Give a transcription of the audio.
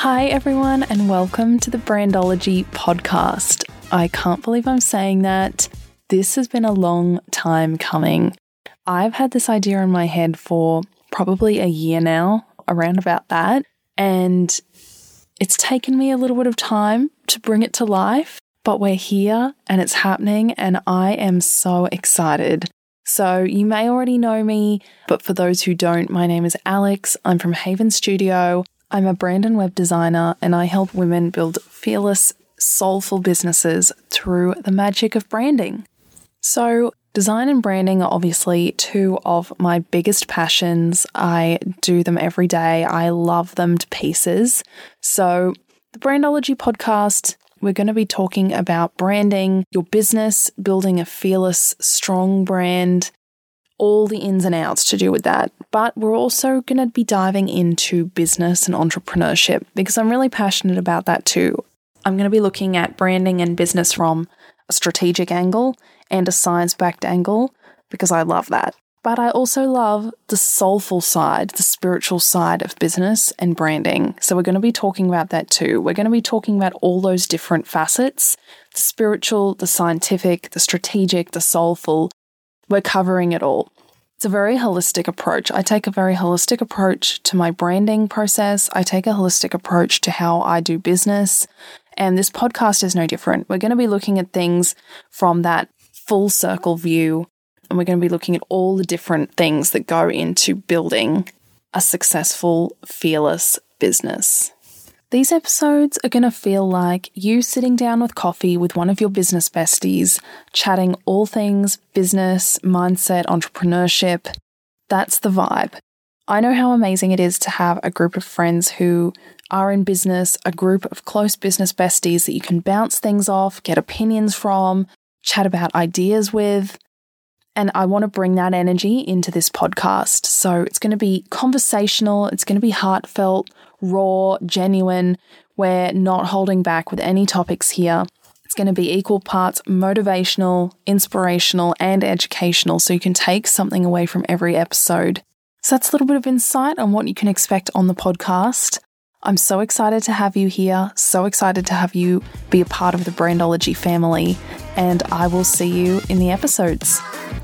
Hi, everyone, and welcome to the Brandology podcast. I can't believe I'm saying that. This has been a long time coming. I've had this idea in my head for probably a year now, around about that, and it's taken me a little bit of time to bring it to life, but we're here and it's happening, and I am so excited. So, you may already know me, but for those who don't, my name is Alex. I'm from Haven Studio. I'm a brand and web designer, and I help women build fearless, soulful businesses through the magic of branding. So, design and branding are obviously two of my biggest passions. I do them every day, I love them to pieces. So, the Brandology podcast we're going to be talking about branding, your business, building a fearless, strong brand, all the ins and outs to do with that. But we're also going to be diving into business and entrepreneurship because I'm really passionate about that too. I'm going to be looking at branding and business from a strategic angle and a science backed angle because I love that. But I also love the soulful side, the spiritual side of business and branding. So we're going to be talking about that too. We're going to be talking about all those different facets the spiritual, the scientific, the strategic, the soulful. We're covering it all. It's a very holistic approach. I take a very holistic approach to my branding process. I take a holistic approach to how I do business. And this podcast is no different. We're going to be looking at things from that full circle view and we're going to be looking at all the different things that go into building a successful, fearless business. These episodes are going to feel like you sitting down with coffee with one of your business besties, chatting all things business, mindset, entrepreneurship. That's the vibe. I know how amazing it is to have a group of friends who are in business, a group of close business besties that you can bounce things off, get opinions from, chat about ideas with. And I want to bring that energy into this podcast. So it's going to be conversational, it's going to be heartfelt, raw, genuine. We're not holding back with any topics here. It's going to be equal parts motivational, inspirational, and educational. So you can take something away from every episode. So that's a little bit of insight on what you can expect on the podcast. I'm so excited to have you here, so excited to have you be a part of the Brandology family, and I will see you in the episodes.